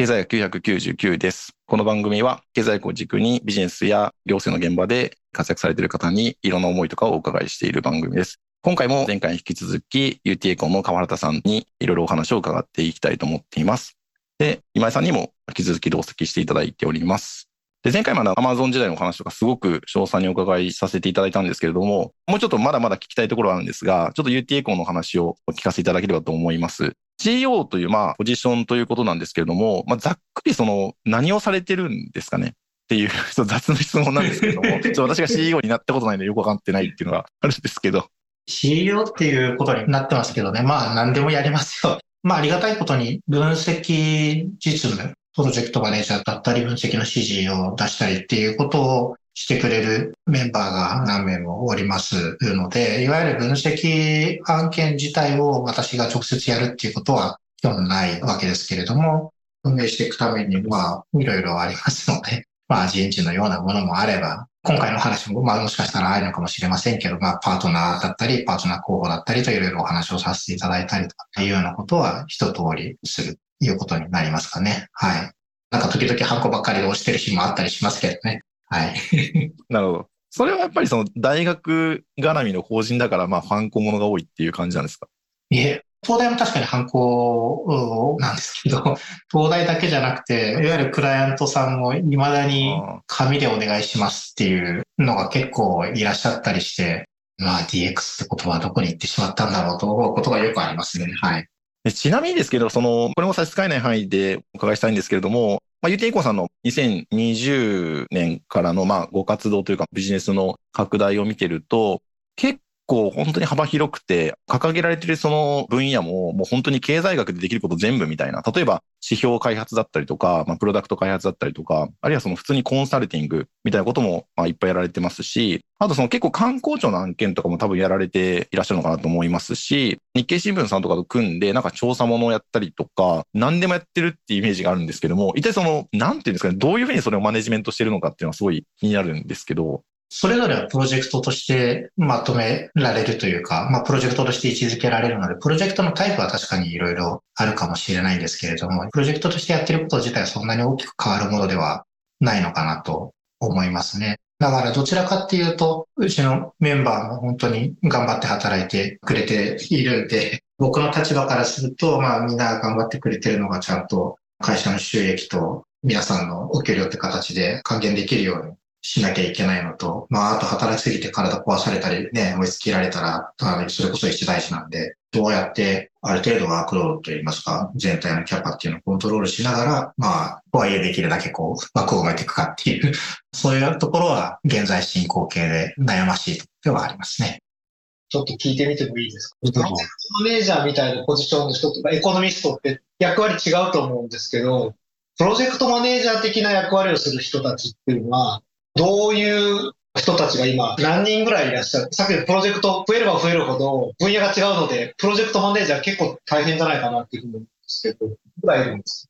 経済学999です。この番組は経済学を軸にビジネスや行政の現場で活躍されている方にいろんな思いとかをお伺いしている番組です。今回も前回に引き続き UT エコンの川原田さんにいろいろお話を伺っていきたいと思っています。で、今井さんにも引き続き同席していただいております。で、前回まで Amazon 時代のお話とかすごく詳細にお伺いさせていただいたんですけれども、もうちょっとまだまだ聞きたいところはあるんですが、ちょっと UT エコンの話をお聞かせいただければと思います。CEO という、まあ、ポジションということなんですけれども、まあ、ざっくりその、何をされてるんですかね？っていう、雑な質問なんですけれども、ちょっと私が CEO になったことないのでよくわかってないっていうのがあるんですけど。CEO っていうことになってますけどね、まあ、何でもやりますよ。まあ、ありがたいことに、分析実務、プロジェクトマネージャーだったり、分析の指示を出したりっていうことをしてくれるメンバーが何名もおりますので、いわゆる分析案件自体を私が直接やるっていうことは基本ないわけですけれども、運営していくためには、いろいろありますので、まあ人事のようなものもあれば、今回の話も、まあもしかしたらあるのかもしれませんけど、まあパートナーだったり、パートナー候補だったりといろいろお話をさせていただいたりとかっていうようなことは一通りするということになりますかね。はい。なんか時々ハンコばっかり押してる日もあったりしますけどね。はい。なるほど。それはやっぱりその大学絡みの法人だから、まあ、ファンコものが多いっていう感じなんですか？いえ、東大も確かに犯行なんですけど、東大だけじゃなくて、いわゆるクライアントさんも未だに紙でお願いしますっていうのが結構いらっしゃったりして、まあ DX って言葉はどこに行ってしまったんだろうと思うことがよくありますね。はい。ちなみにですけど、その、これも差し支えない範囲でお伺いしたいんですけれども、まあ、UT コさんの2020年からの、まあ、ご活動というかビジネスの拡大を見てると、結構本当に幅広くて、掲げられてるその分野も、もう本当に経済学でできること全部みたいな。例えば、指標開発だったりとか、まあ、プロダクト開発だったりとか、あるいはその普通にコンサルティングみたいなことも、まあ、いっぱいやられてますし、あとその結構観光庁の案件とかも多分やられていらっしゃるのかなと思いますし、日経新聞さんとかと組んで、なんか調査ものをやったりとか、何でもやってるっていうイメージがあるんですけども、一体その、なんていうんですかね、どういうふうにそれをマネジメントしてるのかっていうのはすごい気になるんですけど、それぞれはプロジェクトとしてまとめられるというか、まあ、プロジェクトとして位置づけられるので、プロジェクトのタイプは確かにいろいろあるかもしれないんですけれども、プロジェクトとしてやってること自体はそんなに大きく変わるものではないのかなと思いますね。だからどちらかっていうと、うちのメンバーも本当に頑張って働いてくれているんで、僕の立場からすると、まあみんな頑張ってくれてるのがちゃんと会社の収益と皆さんのお給料って形で還元できるようにしなきゃいけないのと、まあ、あと働きすぎて体壊されたりね、追いつけられたら、それこそ一大事なんで、どうやってある程度ワークロードといいますか、全体のキャパっていうのをコントロールしながら、まあ、とはいえできるだけこう、枠を埋めていくかっていう、そういうところは現在進行形で悩ましいとではありますね。ちょっと聞いてみてもいいですか？マネージャーみたいなポジションの人とか、エコノミストって役割違うと思うんですけど、プロジェクトマネージャー的な役割をする人たちっていうのは、どういう人たちが今何人ぐらいいらっしゃる？さっきのプロジェクト増えれば増えるほど分野が違うので、プロジェクトマネージャー結構大変じゃないかなっていうふうに思うんですけど、ぐらいいるんです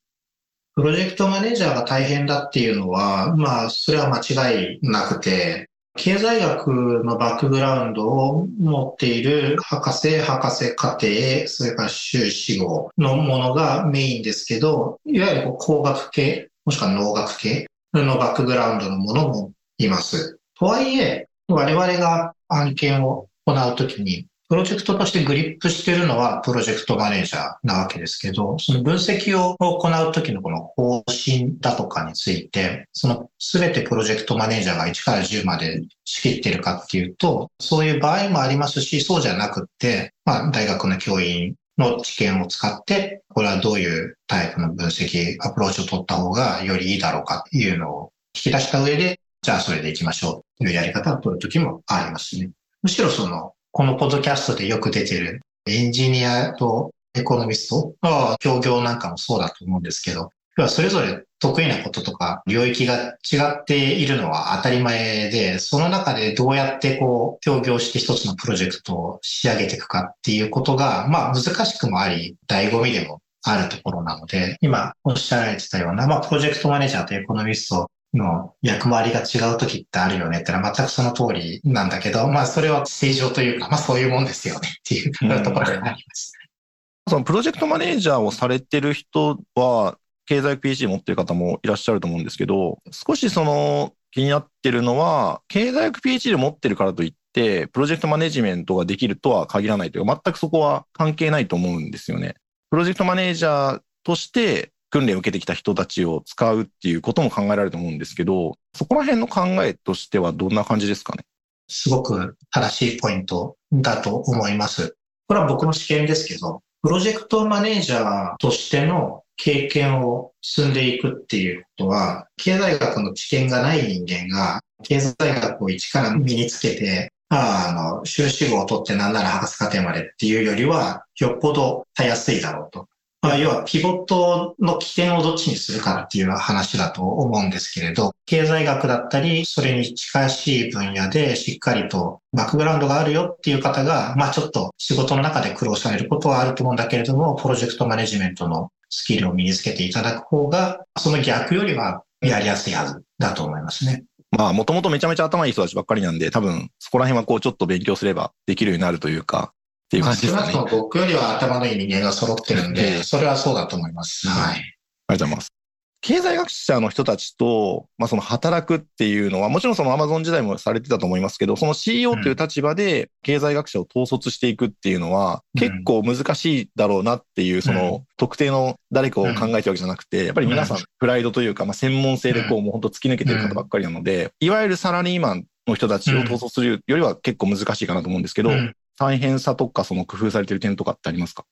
プロジェクトマネージャーが大変だっていうのは、まあ、それは間違いなくて、経済学のバックグラウンドを持っている博士、博士課程、それから修士号のものがメインですけど、いわゆる工学系、もしくは農学系のバックグラウンドのものもいます。とはいえ、我々が案件を行うときに、プロジェクトとしてグリップしてるのはプロジェクトマネージャーなわけですけど、その分析を行うときのこの方針だとかについて、その全てプロジェクトマネージャーが1から10まで仕切ってるかっていうと、そういう場合もありますし、そうじゃなくって、まあ、大学の教員の知見を使って、これはどういうタイプの分析、アプローチを取った方がよりいいだろうかっていうのを引き出した上で、じゃあそれで行きましょうというやり方を取るときもありますね。むしろその、このポッドキャストでよく出てるエンジニアとエコノミストの協業なんかもそうだと思うんですけど、それぞれ得意なこととか領域が違っているのは当たり前で、その中でどうやってこう協業して一つのプロジェクトを仕上げていくかっていうことが、まあ難しくもあり、醍醐味でもあるところなので、今おっしゃられてたような、まあプロジェクトマネージャーとエコノミストの役回りが違う時ってあるよねってのは全くその通りなんだけど、まあそれは正常というか、まあそういうもんですよねっていうところであります。そのプロジェクトマネージャーをされてる人は、経済学 PhD 持ってる方もいらっしゃると思うんですけど、少しその気になってるのは、経済学 PhD 持ってるからといって、プロジェクトマネジメントができるとは限らないというか、全くそこは関係ないと思うんですよね。プロジェクトマネージャーとして訓練を受けてきた人たちを使うっていうことも考えられると思うんですけど、そこら辺の考えとしてはどんな感じですかね？すごく正しいポイントだと思います。これは僕の試験ですけど、プロジェクトマネージャーとしての経験を積んでいくっていうことは、経済学の知見がない人間が、経済学を一から身につけて、あの、修士号を取ってなんなら博士課程までっていうよりは、よっぽどたやすいだろうと。まあ、要はピボットの起点をどっちにするかっていう話だと思うんですけれど、経済学だったり、それに近しい分野でしっかりとバックグラウンドがあるよっていう方が、まあちょっと仕事の中で苦労されることはあると思うんだけれども、プロジェクトマネジメントのスキルを身につけていただく方が、その逆よりはやりやすいはずだと思いますね。まあ、もともとめちゃめちゃ頭いい人たちばっかりなんで、多分、そこら辺はこう、ちょっと勉強すればできるようになるというか、っていう感じですかね。少なくとも僕よりは頭のいい人間が揃ってるんで、それはそうだと思います。はい。ありがとうございます。経済学者の人たちと、まあ、その働くっていうのは、もちろんそのアマゾン時代もされてたと思いますけど、その CEO という立場で経済学者を統率していくっていうのは、結構難しいだろうなっていう、その特定の誰かを考えてるわけじゃなくて、やっぱり皆さんプライドというか、まあ、専門性でこう、もう本当突き抜けてる方ばっかりなので、いわゆるサラリーマンの人たちを統率するよりは結構難しいかなと思うんですけど、大変さとか、その工夫されてる点とかってありますか？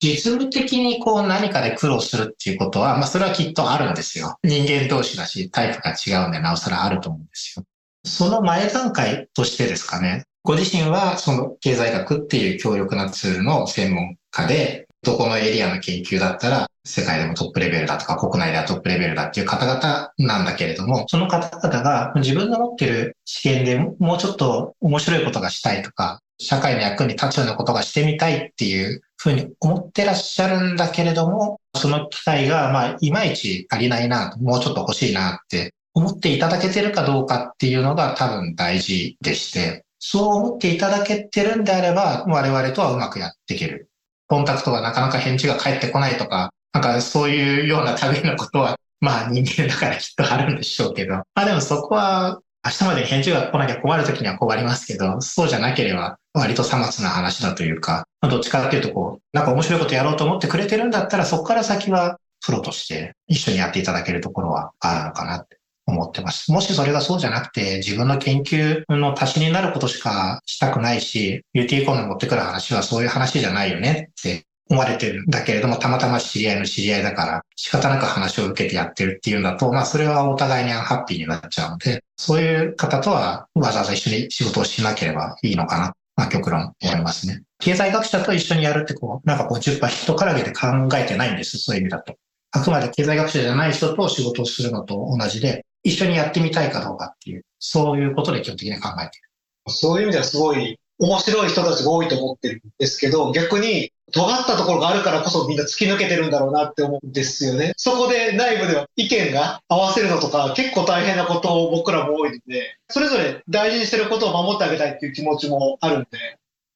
実務的にこう何かで苦労するっていうことは、まあそれはきっとあるんですよ。人間同士だし、タイプが違うんで、なおさらあると思うんですよ。その前段階としてですかね、ご自身はその経済学っていう強力なツールの専門家で、どこのエリアの研究だったら世界でもトップレベルだとか国内ではトップレベルだっていう方々なんだけれども、その方々が自分の持ってる知見でもうちょっと面白いことがしたいとか、社会の役に立つようなことがしてみたいっていうふうに思ってらっしゃるんだけれども、その機会が、まあ、いまいち足りないな、もうちょっと欲しいなって思っていただけてるかどうかっていうのが多分大事でして、そう思っていただけてるんであれば、我々とはうまくやっていける。コンタクトがなかなか返事が返ってこないとか、なんかそういうような類のことは、まあ人間だからきっとあるんでしょうけど。まあでもそこは明日まで返事が来なきゃ困るときには困りますけど、そうじゃなければ割とさまつな話だというか、どっちかっていうとこう、なんか面白いことやろうと思ってくれてるんだったら、そこから先はプロとして一緒にやっていただけるところはあるのかなって思ってます。もしそれがそうじゃなくて、自分の研究の足しになることしかしたくないし、UT コンの持ってくる話はそういう話じゃないよねって思われてるんだけれども、たまたま知り合いの知り合いだから、仕方なく話を受けてやってるっていうんだと、まあそれはお互いにアンハッピーになっちゃうので、そういう方とはわざわざ一緒に仕事をしなければいいのかな、まあ極論思いますね。経済学者と一緒にやるってこう、なんかこう10羽人からげて考えてないんです、そういう意味だと。あくまで経済学者じゃない人と仕事をするのと同じで、一緒にやってみたいかどうかっていう、そういうことで基本的に考えている。そういう意味ではすごい面白い人たちが多いと思ってるんですけど、逆に尖ったところがあるからこそみんな突き抜けてるんだろうなって思うんですよね。そこで内部では意見が合わせるのとか結構大変なことを僕らも多いので、それぞれ大事にしてることを守ってあげたいっていう気持ちもあるんで、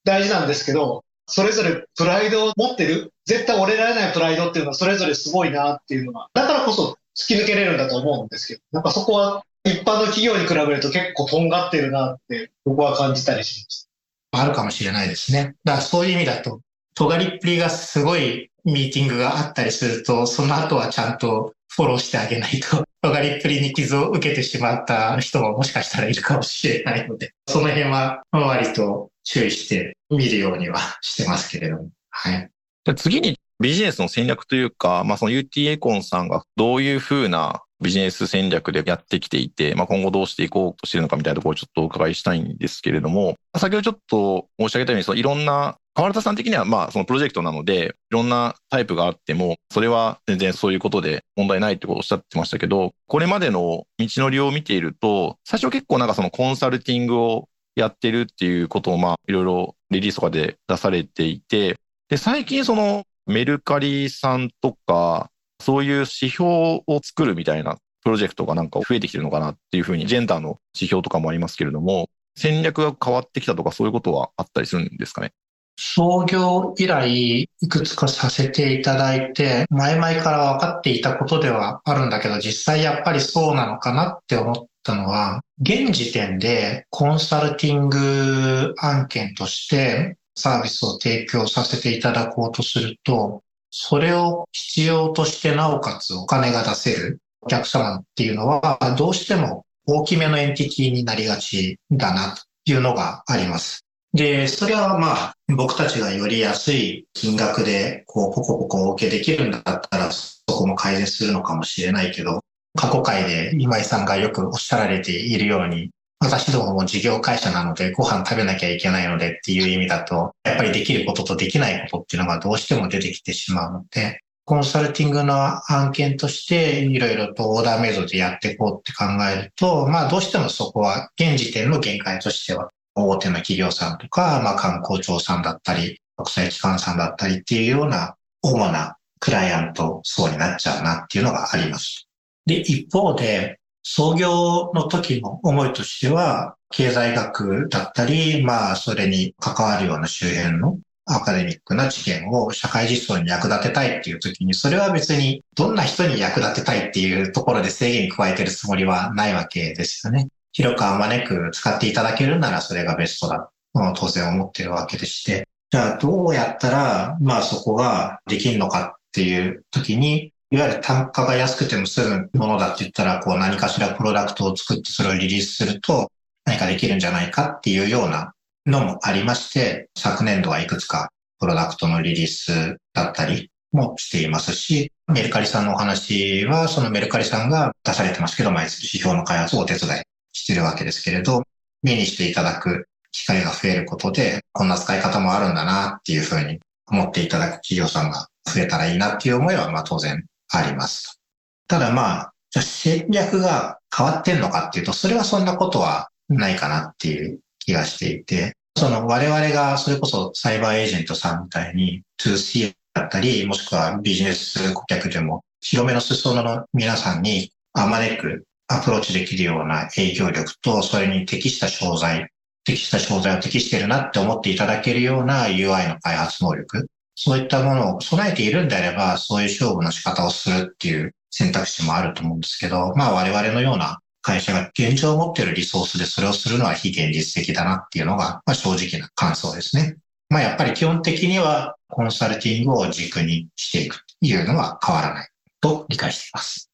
大事なんですけど、それぞれプライドを持ってる、絶対折れられないプライドっていうのはそれぞれすごいなっていうのは、だからこそ突き抜けれるんだと思うんですけど、なんかそこは一般の企業に比べると結構とんがってるなって僕は感じたりします。あるかもしれないですね。だからそういう意味だと、尖りっぷりがすごいミーティングがあったりすると、その後はちゃんとフォローしてあげないと、尖りっぷりに傷を受けてしまった人ももしかしたらいるかもしれないので、その辺は割と注意して見るようにはしてますけれども。はい。次にビジネスの戦略というか、まあその UT エコンさんがどういうふうなビジネス戦略でやってきていて、まあ、今後どうしていこうとしているのかみたいなところをちょっとお伺いしたいんですけれども、先ほどちょっと申し上げたように、そのいろんな川原田さん的には、まあ、そのプロジェクトなので、いろんなタイプがあっても、それは全然そういうことで問題ないってことをおっしゃってましたけど、これまでの道のりを見ていると、最初結構なんかそのコンサルティングをやってるっていうことを、まあ、いろいろリリースとかで出されていて、で、最近そのメルカリさんとか、そういう指標を作るみたいなプロジェクトがなんか増えてきてるのかなっていうふうに、ジェンダーの指標とかもありますけれども、戦略が変わってきたとかそういうことはあったりするんですかね？創業以来、いくつかさせていただいて、前々から分かっていたことではあるんだけど、実際やっぱりそうなのかなって思ったのは、現時点でコンサルティング案件としてサービスを提供させていただこうとすると、それを必要としてなおかつお金が出せるお客様っていうのは、どうしても大きめのエンティティになりがちだなというのがあります。で、それはまあ、僕たちがより安い金額で、こう、ポコポコお受けできるんだったら、そこも改善するのかもしれないけど、過去回で今井さんがよくおっしゃられているように、私どもも事業会社なのでご飯食べなきゃいけないのでっていう意味だと、やっぱりできることとできないことっていうのがどうしても出てきてしまうので、コンサルティングの案件としていろいろとオーダーメイドでやっていこうって考えると、まあどうしてもそこは現時点の限界としては大手の企業さんとか、まあ観光庁さんだったり、国際機関さんだったりっていうような主なクライアント層になっちゃうなっていうのがあります。で、一方で、創業の時の思いとしては、経済学だったり、まあ、それに関わるような周辺のアカデミックな知見を社会実装に役立てたいっていう時に、それは別にどんな人に役立てたいっていうところで制限加えてるつもりはないわけですよね。広くあまねく使っていただけるならそれがベストだ。当然思ってるわけでして。じゃあどうやったら、まあそこができるのかっていう時に、いわゆる単価が安くても済むものだって言ったら、こう何かしらプロダクトを作ってそれをリリースすると何かできるんじゃないかっていうようなのもありまして、昨年度はいくつかプロダクトのリリースだったりもしていますし、メルカリさんのお話は、そのメルカリさんが出されてますけど、毎月指標の開発をお手伝いしてるわけですけれど、目にしていただく機会が増えることで、こんな使い方もあるんだなっていうふうに思っていただく企業さんが増えたらいいなっていう思いは、まあ当然あります。ただまあ、じゃ戦略が変わってんのかっていうと、それはそんなことはないかなっていう気がしていて、その我々がそれこそサイバーエージェントさんみたいに 2C だったり、もしくはビジネス顧客でも広めの裾野の皆さんにあまねくアプローチできるような営業力と、それに適した商材、適した商材を適してるなって思っていただけるような UI の開発能力、そういったものを備えているんであれば、そういう勝負の仕方をするっていう選択肢もあると思うんですけど、まあ我々のような会社が現状を持っているリソースでそれをするのは非現実的だなっていうのが、まあ、正直な感想ですね。まあやっぱり基本的にはコンサルティングを軸にしていくというのは変わらないと理解しています。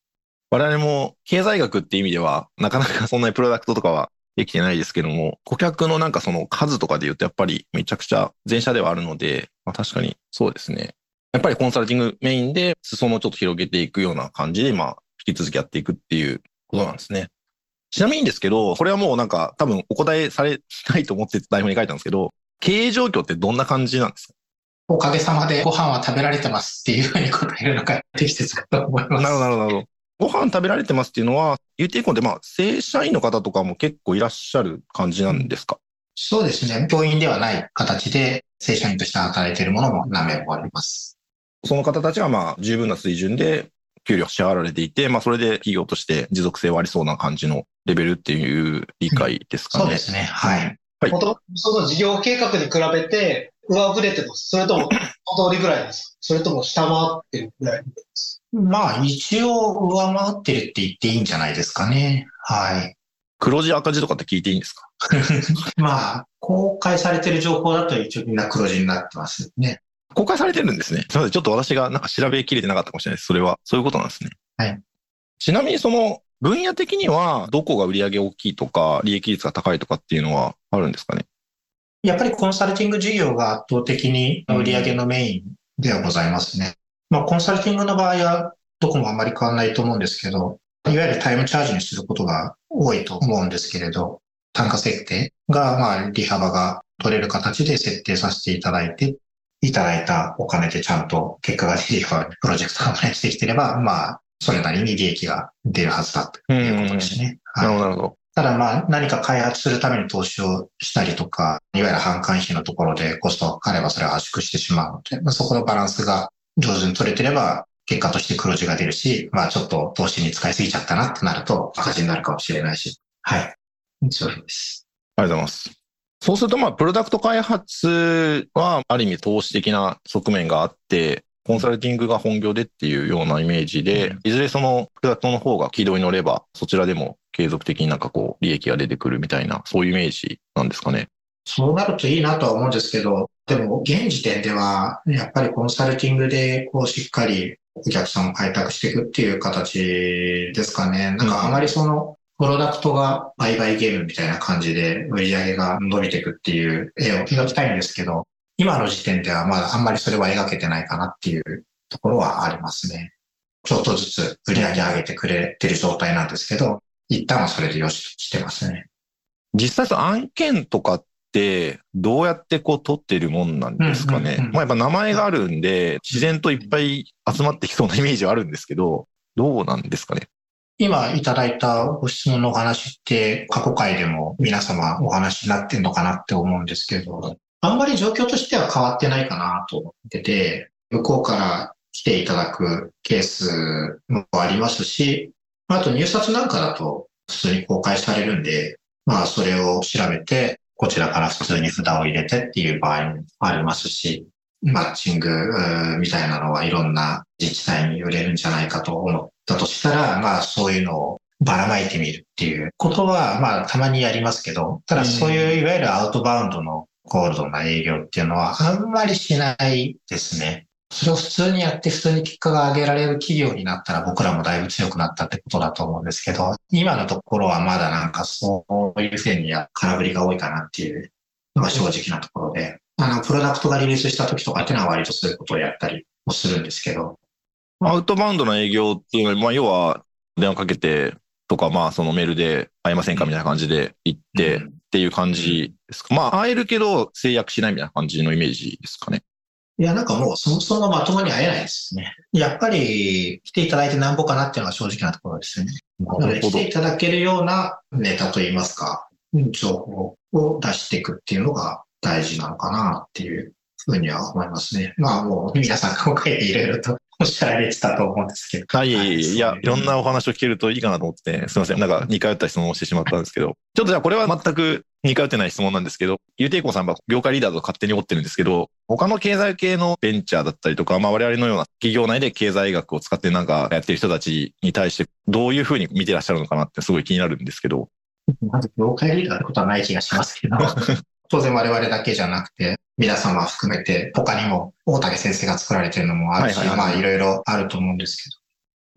我々も経済学って意味では、なかなかそんなにプロダクトとかはできてないですけども、顧客のなんかその数とかで言うとやっぱりめちゃくちゃ前者ではあるので、まあ確かにそうですね。やっぱりコンサルティングメインで裾野をちょっと広げていくような感じで、まあ引き続きやっていくっていうことなんですね。ちなみにですけど、これはもうなんか多分お答えされないと思って台本に書いたんですけど、経営状況ってどんな感じなんですか？おかげさまでご飯は食べられてますっていうふうに答えるのが適切かと思います。なるほど、なるほど。ご飯食べられてますっていうのは、UT コンでまあ正社員の方とかも結構いらっしゃる感じなんですか、そうですね。教員ではない形で正社員として働いているものも何名もあります。その方たちはまあ十分な水準で給料支払われていて、まあそれで企業として持続性はありそうな感じのレベルっていう理解ですかね？そうですね。はい。はい、その事業計画に比べて上振れてます。それとも、通りぐらいですそれとも下回ってるぐらいですまあ、一応上回ってるって言っていいんじゃないですかね。はい。黒字赤字とかって聞いていいんですか？まあ、公開されてる情報だと一応みんな黒字になってますね。公開されてるんですね。すみません。ちょっと私がなんか調べきれてなかったかもしれないです。それは。そういうことなんですね。はい。ちなみにその分野的にはどこが売り上げ大きいとか利益率が高いとかっていうのはあるんですかね？やっぱりコンサルティング事業が圧倒的に売り上げのメインではございますね。まあ、コンサルティングの場合はどこもあまり変わらないと思うんですけど、いわゆるタイムチャージにすることが多いと思うんですけれど、単価設定が、まあ、利幅が取れる形で設定させていただいて、いただいたお金でちゃんと結果が出ていくプロジェクトがマネしてきてれば、まあ、それなりに利益が出るはずだということですね。なるほど。ただまあ何か開発するために投資をしたりとか、いわゆる販管費のところでコストがかかればそれは圧縮してしまうので、まあ、そこのバランスが上手に取れてれば、結果として黒字が出るし、まあちょっと投資に使いすぎちゃったなってなると赤字になるかもしれないし。はい。以上です。ありがとうございます。そうすると、まあ、プロダクト開発は、ある意味投資的な側面があって、コンサルティングが本業でっていうようなイメージで、いずれそのプロダクトの方が軌道に乗れば、そちらでも継続的になんかこう、利益が出てくるみたいな、そういうイメージなんですかね。そうなるといいなとは思うんですけど、でも現時点では、やっぱりコンサルティングでこうしっかりお客さんを開拓していくっていう形ですかね。なんかあまりその、プロダクトが売買ゲームみたいな感じで売り上げが伸びていくっていう絵を描きたいんですけど、今の時点ではまだあんまりそれは描けてないかなっていうところはありますね。ちょっとずつ売り上げ上げてくれてる状態なんですけど、一旦はそれでよしとしてますね。実際その案件とかって、どうやってこう取ってるもんなんですかね。まあやっぱ名前があるんで、自然といっぱい集まってきそうなイメージはあるんですけど、どうなんですかね。今いただいたご質問のお話って過去回でも皆様お話になってんのかなって思うんですけど、あんまり状況としては変わってないかなと思ってて、向こうから来ていただくケースもありますし、あと入札なんかだと普通に公開されるんで、まあそれを調べて、こちらから普通に札を入れてっていう場合もありますし、マッチングみたいなのはいろんな自治体に売れるんじゃないかと思ったとしたら、まあそういうのをばらまいてみるっていうことは、まあたまにやりますけど、ただそういういわゆるアウトバウンドのコールドな営業っていうのはあんまりしないですね。それを普通にやって普通に結果が上げられる企業になったら僕らもだいぶ強くなったってことだと思うんですけど、今のところはまだなんかそういう線には空振りが多いかなっていうのが正直なところで、あの、プロダクトがリリースした時とかっていうのは割とそういうことをやったりもするんですけど、アウトバウンドの営業っていうのは、まあ要は電話かけてとか、まあそのメールで会えませんかみたいな感じで行ってっていう感じですか。まあ会えるけど制約しないみたいな感じのイメージですかね。いや、なんかもうそもそもまともに会えないですね。やっぱり来ていただいてなんぼかなっていうのが正直なところですよね。なので来ていただけるようなネタといいますか、情報を出していくっていうのが大事なのかなっていうふうには思いますね。まあもう皆さん今回でいろいろとおっしゃられてたと思うんですけど。はい、いや、いろんな。なお話を聞けるといいかなと思って、すみません。なんか似通った質問をしてしまったんですけど、ちょっとじゃあこれは全く似通ってない質問なんですけど、ゆうていこうさんは業界リーダーと勝手に思ってるんですけど、他の経済系のベンチャーだったりとか、まあ我々のような企業内で経済学を使ってなんかやってる人たちに対して、どういうふうに見てらっしゃるのかなってすごい気になるんですけど。まず業界リーダーってことはない気がしますけど、当然我々だけじゃなくて、皆様含めて他にも大竹先生が作られてるのもあるし、はいはいはいまあいろいろあると思うんですけど、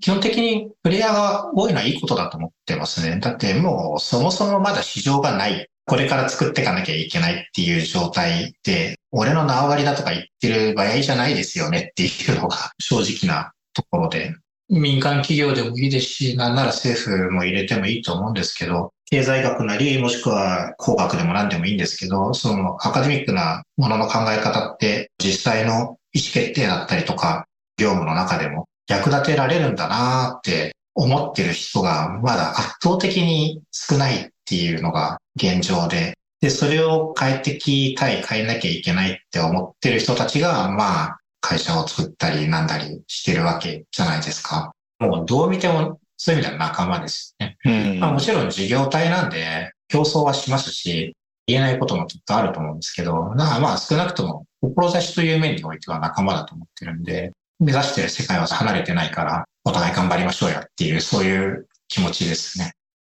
基本的にプレイヤーが多いのはいいことだと思ってますね。だってもうそもそもまだ市場がない。これから作っていかなきゃいけないっていう状態で、俺の縄張りだとか言ってる場合じゃないですよねっていうのが 正直なところで、民間企業でもいいですし、なんなら政府も入れてもいいと思うんですけど、経済学なり、もしくは工学でも何でもいいんですけど、そのアカデミックなものの考え方って実際の意思決定だったりとか、業務の中でも役立てられるんだなって思ってる人がまだ圧倒的に少ないっていうのが現状で、で、それを変えてきたい、変えなきゃいけないって思ってる人たちが、まあ、会社を作ったりなんだりしてるわけじゃないですか。もうどう見てもそういう意味では仲間ですね。うんまあもちろん事業体なんで競争はしますし、言えないこともきっとあると思うんですけど、まあまあ少なくとも志という面においては仲間だと思ってるんで、目指してる世界は離れてないから、お互い頑張りましょうやっていう、そういう気持ちですね。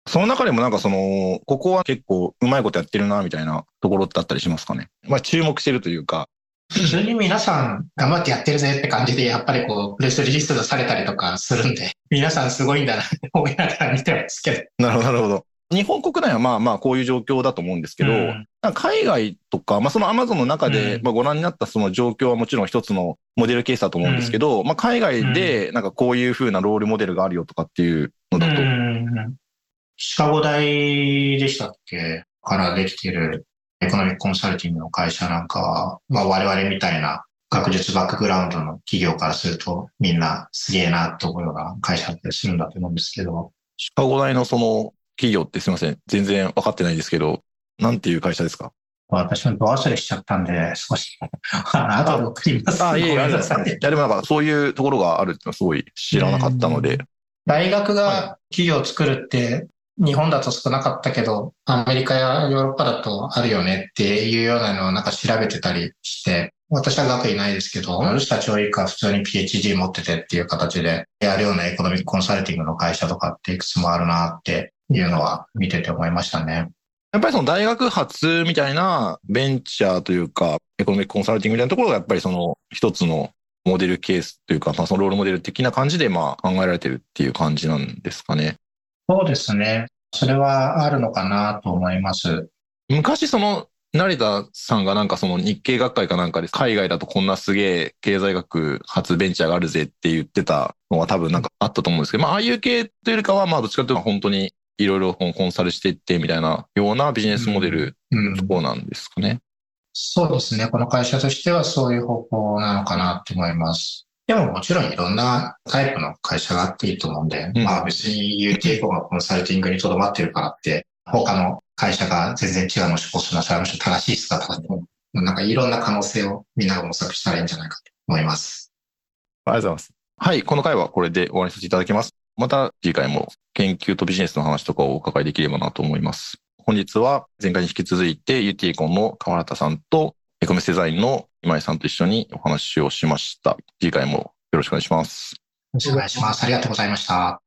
その中でもなんかその、ここは結構うまいことやってるな、みたいなところってあったりしますかね？まあ注目してるというか。普通に皆さん頑張ってやってるぜって感じで、やっぱりこう、プレスリリースされたりとかするんで、皆さんすごいんだなって思いながら見てますけど。なるほど、なるほど。日本国内はまあまあこういう状況だと思うんですけど、うん。海外とか、まあそのアマゾンの中でうん。まあご覧になったその状況はもちろん一つのモデルケースだと思うんですけど、まあ海外でなんかこういう風なロールモデルがあるよとかっていうのだと。うんシカゴ大でしたっけ？からできているエコノミックコンサルティングの会社なんかは、まあ我々みたいな学術バックグラウンドの企業からするとみんなすげえなと思うような会社だったりするんだと思うんですけど、シカゴ大のその企業ってすいません。全然分かってないんですけど、なんていう会社ですか？私もど忘れしちゃったんで、少し、あとで送ります。あ、いえいえ、ごありがとうございます。いや、でもなんかそういうところがあるってのはすごい知らなかったので。大学が企業を作るって、日本だと少なかったけど、アメリカやヨーロッパだとあるよねっていうようなのをなんか調べてたりして、私は学位ないですけど、ある人たち多いか普通に PhD 持っててっていう形でやるようなエコノミックコンサルティングの会社とかっていくつもあるなっていうのは見てて思いましたね。やっぱりその大学発みたいなベンチャーというか、エコノミックコンサルティングみたいなところがやっぱりその一つのモデルケースというか、まあそのロールモデル的な感じでまあ考えられてるっていう感じなんですかね。そうですね。それはあるのかなと思います。昔その成田さんがなんかその日経学会かなんかで海外だとこんなすげえ経済学発ベンチャーがあるぜって言ってたのは多分なんかあったと思うんですけど、まあああいう系というよりかはまあどっちかというと本当にいろいろコンサルしていってみたいなようなビジネスモデルのところなんですかね、うんうん。そうですね。この会社としてはそういう方向なのかなと思います。でももちろんいろんなタイプの会社があっていいと思うんで、うん、まあ別に UTFO がコンサルティングにとどまってるからって、他の会社が全然違うのを出すのは、むしろ正しい姿だとなんかいろんな可能性をみんなが模索したらいいんじゃないかと思います。ありがとうございます。はい、この回はこれで終わりさせていただきます。また次回も研究とビジネスの話とかをお伺いできればなと思います。本日は前回に引き続いて UT コンの川原さんとエコメスデザインの今井さんと一緒にお話をしました。次回もよろしくお願いします。よろしくお願いします。ありがとうございました。